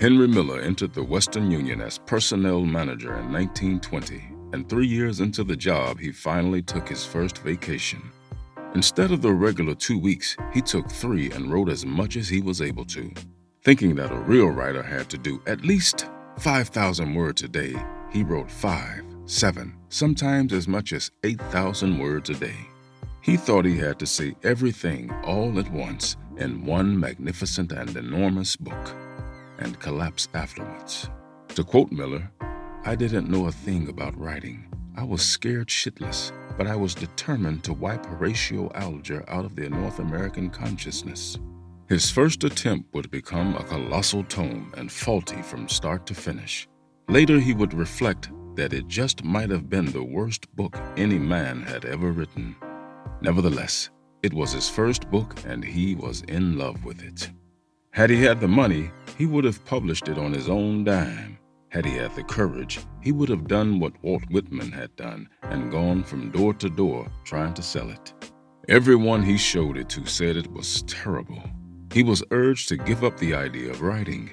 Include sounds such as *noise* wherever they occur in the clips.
Henry Miller entered the Western Union as personnel manager in 1920, and three years into the job, he finally took his first vacation. Instead of the regular two weeks, he took three and wrote as much as he was able to. Thinking that a real writer had to do at least 5,000 words a day, he wrote five, seven, sometimes as much as 8,000 words a day. He thought he had to say everything all at once in one magnificent and enormous book and collapse afterwards. To quote Miller, I didn't know a thing about writing. I was scared shitless, but I was determined to wipe Horatio Alger out of the North American consciousness. His first attempt would become a colossal tome and faulty from start to finish. Later, he would reflect that it just might have been the worst book any man had ever written. Nevertheless, it was his first book and he was in love with it. Had he had the money, he would have published it on his own dime. Had he had the courage, he would have done what Walt Whitman had done and gone from door to door trying to sell it. Everyone he showed it to said it was terrible. He was urged to give up the idea of writing.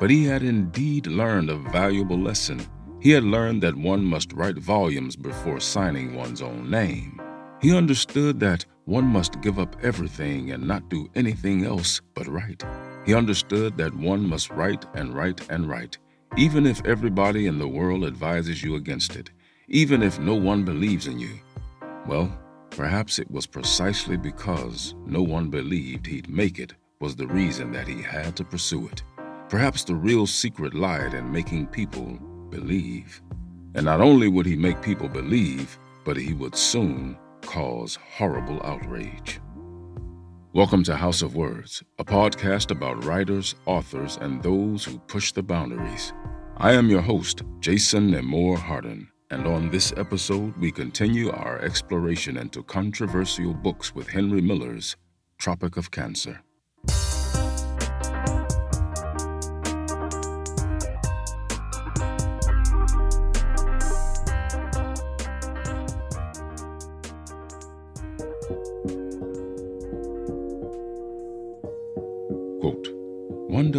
But he had indeed learned a valuable lesson. He had learned that one must write volumes before signing one's own name. He understood that one must give up everything and not do anything else but write. He understood that one must write and write and write, even if everybody in the world advises you against it, even if no one believes in you. Well, perhaps it was precisely because no one believed he'd make it was the reason that he had to pursue it. Perhaps the real secret lied in making people believe. And not only would he make people believe, but he would soon cause horrible outrage. Welcome to House of Words, a podcast about writers, authors, and those who push the boundaries. I am your host, Jason Nemor Harden, and on this episode, we continue our exploration into controversial books with Henry Miller's Tropic of Cancer.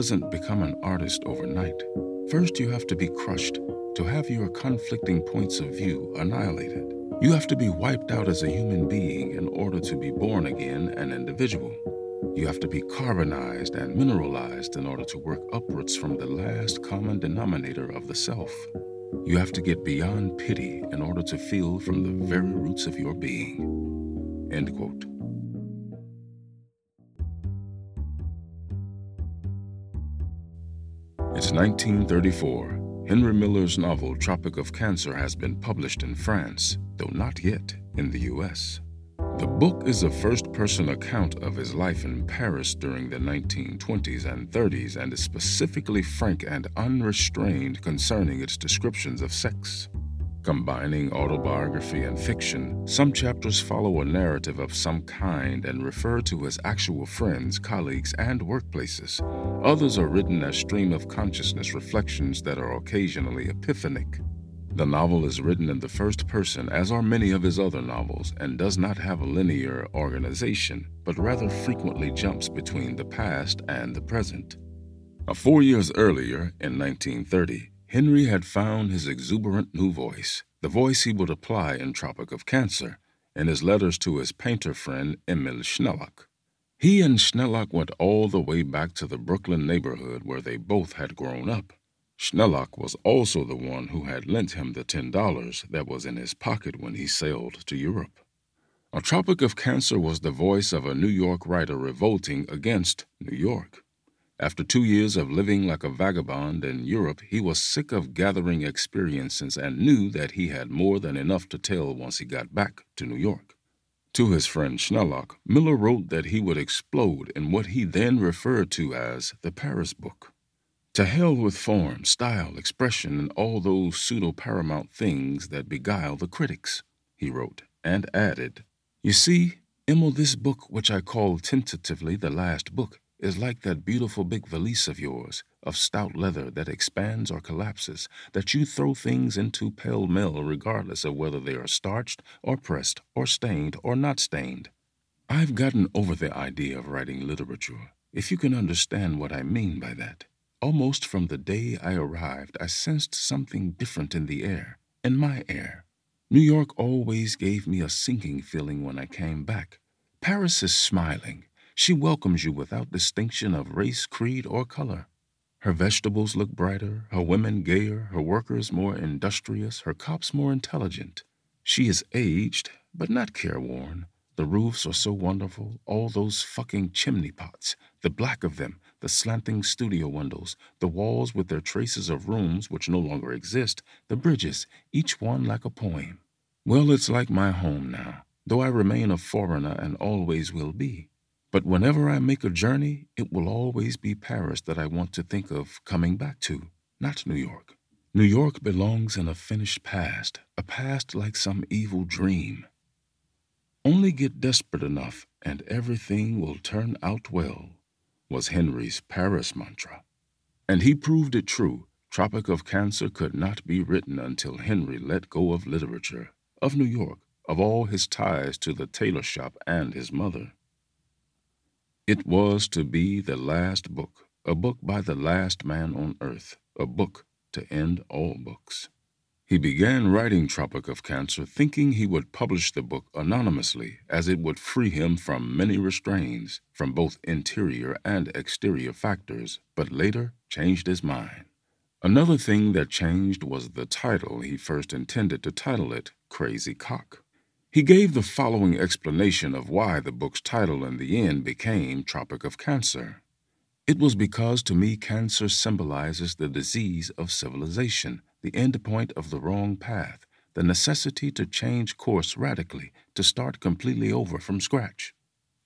Doesn't become an artist overnight. First, you have to be crushed, to have your conflicting points of view annihilated. You have to be wiped out as a human being in order to be born again an individual. You have to be carbonized and mineralized in order to work upwards from the last common denominator of the self. You have to get beyond pity in order to feel from the very roots of your being. End quote. It's 1934. Henry Miller's novel Tropic of Cancer has been published in France, though not yet in the U.S. The book is a first person account of his life in Paris during the 1920s and 30s and is specifically frank and unrestrained concerning its descriptions of sex. Combining autobiography and fiction, some chapters follow a narrative of some kind and refer to his actual friends, colleagues, and workplaces. Others are written as stream of consciousness reflections that are occasionally epiphanic. The novel is written in the first person, as are many of his other novels, and does not have a linear organization, but rather frequently jumps between the past and the present. A four years earlier, in 1930, Henry had found his exuberant new voice, the voice he would apply in Tropic of Cancer, in his letters to his painter friend Emil Schnellock. He and Schnellock went all the way back to the Brooklyn neighborhood where they both had grown up. Schnellock was also the one who had lent him the ten dollars that was in his pocket when he sailed to Europe. A Tropic of Cancer was the voice of a New York writer revolting against New York. After two years of living like a vagabond in Europe, he was sick of gathering experiences and knew that he had more than enough to tell once he got back to New York. To his friend Schnellock, Miller wrote that he would explode in what he then referred to as the Paris book. To hell with form, style, expression, and all those pseudo paramount things that beguile the critics, he wrote, and added, You see, Emil, this book, which I call tentatively the last book, is like that beautiful big valise of yours, of stout leather that expands or collapses, that you throw things into pell mell regardless of whether they are starched or pressed or stained or not stained. I've gotten over the idea of writing literature, if you can understand what I mean by that. Almost from the day I arrived, I sensed something different in the air, in my air. New York always gave me a sinking feeling when I came back. Paris is smiling. She welcomes you without distinction of race, creed, or color. Her vegetables look brighter, her women gayer, her workers more industrious, her cops more intelligent. She is aged, but not careworn. The roofs are so wonderful, all those fucking chimney pots, the black of them, the slanting studio windows, the walls with their traces of rooms which no longer exist, the bridges, each one like a poem. Well, it's like my home now, though I remain a foreigner and always will be. But whenever I make a journey, it will always be Paris that I want to think of coming back to, not New York. New York belongs in a finished past, a past like some evil dream. Only get desperate enough and everything will turn out well, was Henry's Paris mantra. And he proved it true. Tropic of Cancer could not be written until Henry let go of literature, of New York, of all his ties to the tailor shop and his mother. It was to be the last book, a book by the last man on earth, a book to end all books. He began writing Tropic of Cancer thinking he would publish the book anonymously as it would free him from many restraints from both interior and exterior factors, but later changed his mind. Another thing that changed was the title he first intended to title it Crazy Cock. He gave the following explanation of why the book's title in the end became Tropic of Cancer. It was because to me cancer symbolizes the disease of civilization the end point of the wrong path, the necessity to change course radically, to start completely over from scratch.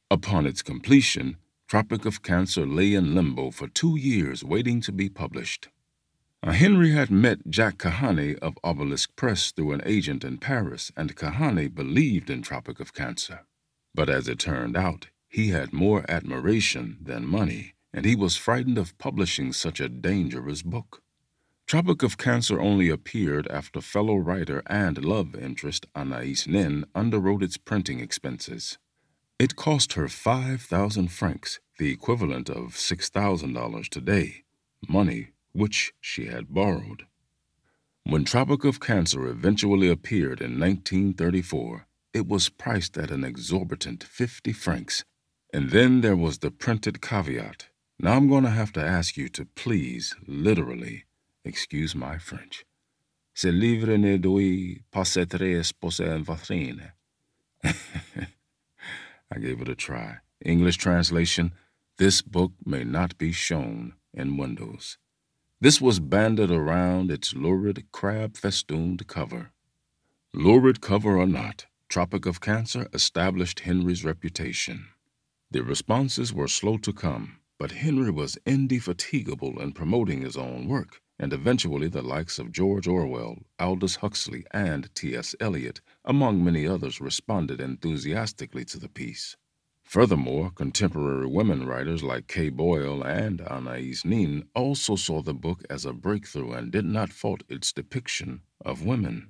Upon its completion, Tropic of Cancer lay in limbo for two years waiting to be published. Uh, Henry had met Jack Kahane of Obelisk Press through an agent in Paris, and Kahane believed in Tropic of Cancer. But as it turned out, he had more admiration than money, and he was frightened of publishing such a dangerous book. Tropic of Cancer only appeared after fellow writer and love interest Anais Nin underwrote its printing expenses. It cost her 5,000 francs, the equivalent of $6,000 today, money which she had borrowed. When Tropic of Cancer eventually appeared in 1934, it was priced at an exorbitant 50 francs. And then there was the printed caveat. Now I'm going to have to ask you to please, literally, excuse my French. Ce livre ne doit pas être exposé en vitrine. *laughs* I gave it a try. English translation This book may not be shown in windows. This was banded around its lurid, crab festooned cover. Lurid cover or not, Tropic of Cancer established Henry's reputation. The responses were slow to come, but Henry was indefatigable in promoting his own work and eventually the likes of George Orwell, Aldous Huxley, and T.S. Eliot, among many others, responded enthusiastically to the piece. Furthermore, contemporary women writers like Kay Boyle and Anais Nin also saw the book as a breakthrough and did not fault its depiction of women.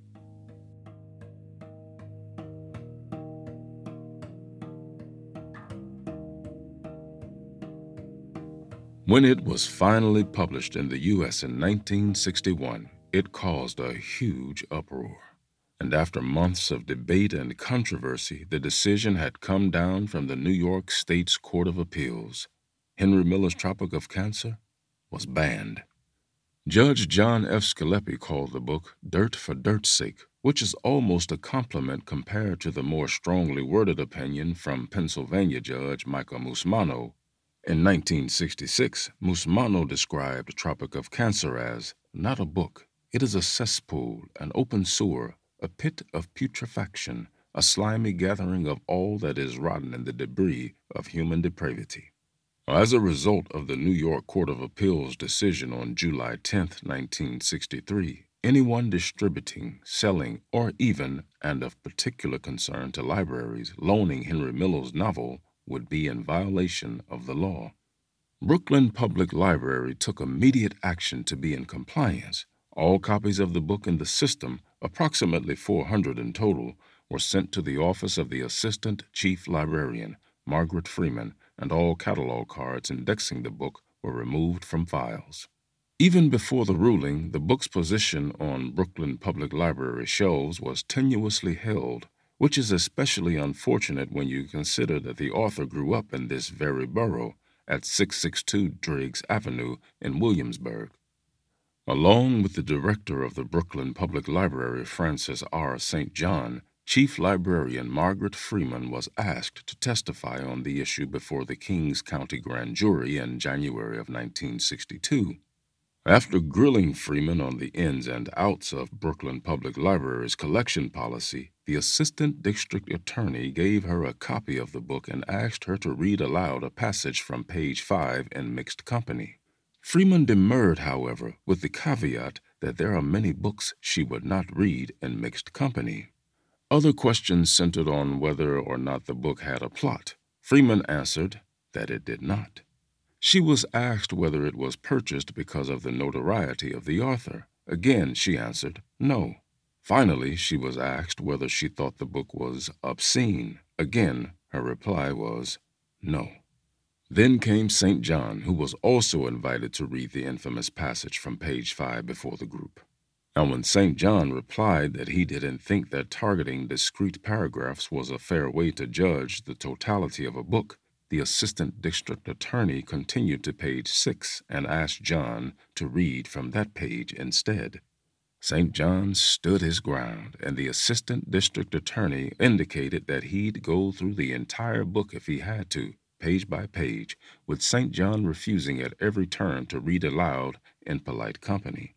When it was finally published in the U.S. in 1961, it caused a huge uproar. And after months of debate and controversy, the decision had come down from the New York State's Court of Appeals. Henry Miller's Tropic of Cancer was banned. Judge John F. Scileppi called the book Dirt for Dirt's Sake, which is almost a compliment compared to the more strongly worded opinion from Pennsylvania Judge Michael Musmanno in 1966, Musmanno described Tropic of Cancer as not a book. It is a cesspool, an open sewer, a pit of putrefaction, a slimy gathering of all that is rotten in the debris of human depravity. As a result of the New York Court of Appeals decision on July 10, 1963, anyone distributing, selling, or even, and of particular concern to libraries, loaning Henry Miller's novel would be in violation of the law. Brooklyn Public Library took immediate action to be in compliance. All copies of the book in the system, approximately 400 in total, were sent to the office of the Assistant Chief Librarian, Margaret Freeman, and all catalog cards indexing the book were removed from files. Even before the ruling, the book's position on Brooklyn Public Library shelves was tenuously held, which is especially unfortunate when you consider that the author grew up in this very borough at 662 Driggs Avenue in Williamsburg. Along with the director of the Brooklyn Public Library, Francis R. St. John, Chief Librarian Margaret Freeman was asked to testify on the issue before the Kings County Grand Jury in January of 1962. After grilling Freeman on the ins and outs of Brooklyn Public Library's collection policy, the assistant district attorney gave her a copy of the book and asked her to read aloud a passage from page 5 in mixed company. Freeman demurred, however, with the caveat that there are many books she would not read in mixed company. Other questions centered on whether or not the book had a plot. Freeman answered that it did not. She was asked whether it was purchased because of the notoriety of the author. Again, she answered no. Finally, she was asked whether she thought the book was obscene. Again, her reply was no. Then came St. John, who was also invited to read the infamous passage from page 5 before the group. And when St. John replied that he didn't think that targeting discrete paragraphs was a fair way to judge the totality of a book, the assistant district attorney continued to page 6 and asked John to read from that page instead. St. John stood his ground, and the assistant district attorney indicated that he'd go through the entire book if he had to, page by page, with St. John refusing at every turn to read aloud in polite company.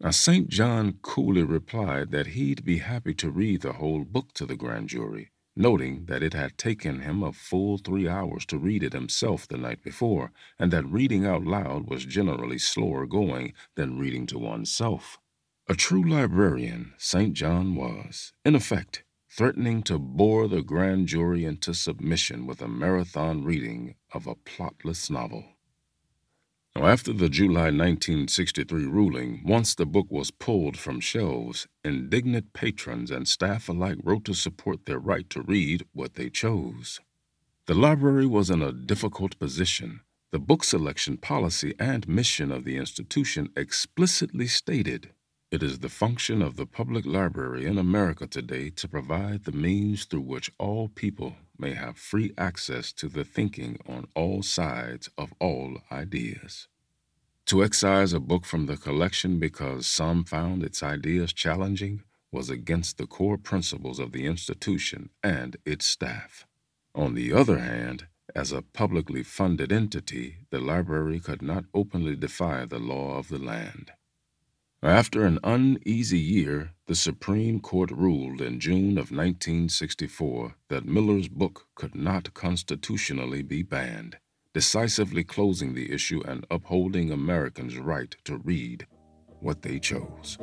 Now, St. John coolly replied that he'd be happy to read the whole book to the grand jury, noting that it had taken him a full three hours to read it himself the night before, and that reading out loud was generally slower going than reading to oneself. A true librarian, St. John was, in effect, threatening to bore the grand jury into submission with a marathon reading of a plotless novel. Now, after the July 1963 ruling, once the book was pulled from shelves, indignant patrons and staff alike wrote to support their right to read what they chose. The library was in a difficult position. The book selection policy and mission of the institution explicitly stated it is the function of the public library in America today to provide the means through which all people may have free access to the thinking on all sides of all ideas. To excise a book from the collection because some found its ideas challenging was against the core principles of the institution and its staff. On the other hand, as a publicly funded entity, the library could not openly defy the law of the land. After an uneasy year, the Supreme Court ruled in June of 1964 that Miller's book could not constitutionally be banned, decisively closing the issue and upholding Americans' right to read what they chose.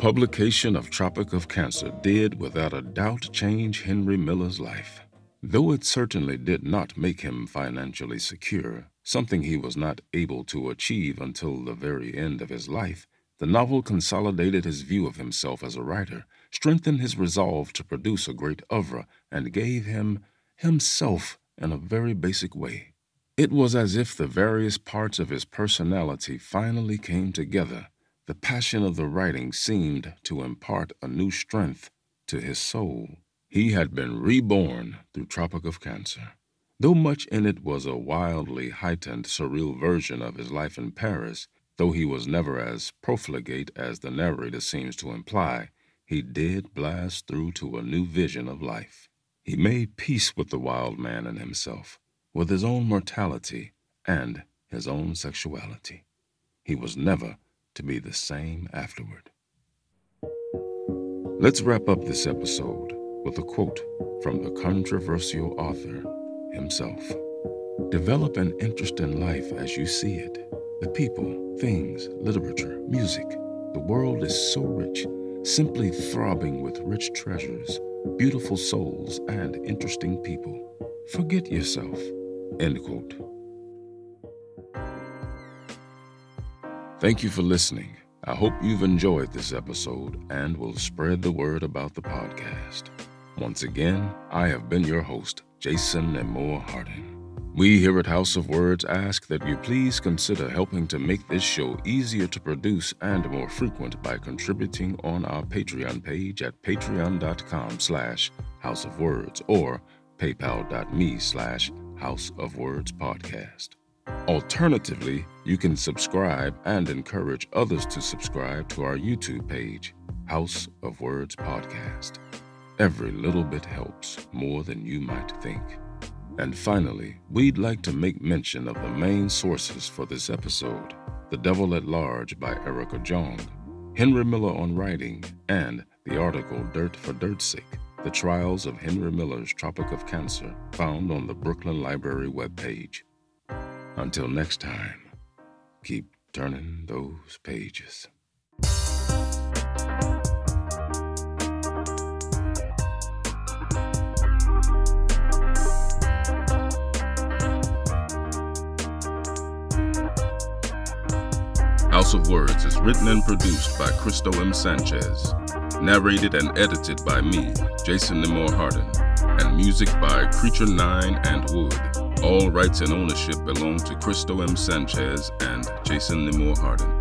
Publication of Tropic of Cancer did without a doubt change Henry Miller's life. Though it certainly did not make him financially secure, something he was not able to achieve until the very end of his life, the novel consolidated his view of himself as a writer, strengthened his resolve to produce a great oeuvre, and gave him himself in a very basic way. It was as if the various parts of his personality finally came together the passion of the writing seemed to impart a new strength to his soul. He had been reborn through Tropic of Cancer. Though much in it was a wildly heightened, surreal version of his life in Paris, though he was never as profligate as the narrator seems to imply, he did blast through to a new vision of life. He made peace with the wild man in himself, with his own mortality and his own sexuality. He was never to be the same afterward. Let's wrap up this episode with a quote from the controversial author himself. Develop an interest in life as you see it. The people, things, literature, music. The world is so rich, simply throbbing with rich treasures, beautiful souls, and interesting people. Forget yourself. End quote. Thank you for listening. I hope you've enjoyed this episode and will spread the word about the podcast. Once again, I have been your host, Jason Nemor Harden. We here at House of Words ask that you please consider helping to make this show easier to produce and more frequent by contributing on our Patreon page at patreon.com slash House of Words or paypal.me slash House of Words Podcast. Alternatively, you can subscribe and encourage others to subscribe to our YouTube page, House of Words Podcast. Every little bit helps more than you might think. And finally, we'd like to make mention of the main sources for this episode The Devil at Large by Erica Jong, Henry Miller on Writing, and the article Dirt for Dirt's Sake The Trials of Henry Miller's Tropic of Cancer, found on the Brooklyn Library webpage. Until next time, keep turning those pages. House of Words is written and produced by Cristo M. Sanchez, narrated and edited by me, Jason Nemor Harden, and music by Creature Nine and Wood. All rights and ownership belong to Cristo M. Sanchez and Jason Nemor Harden.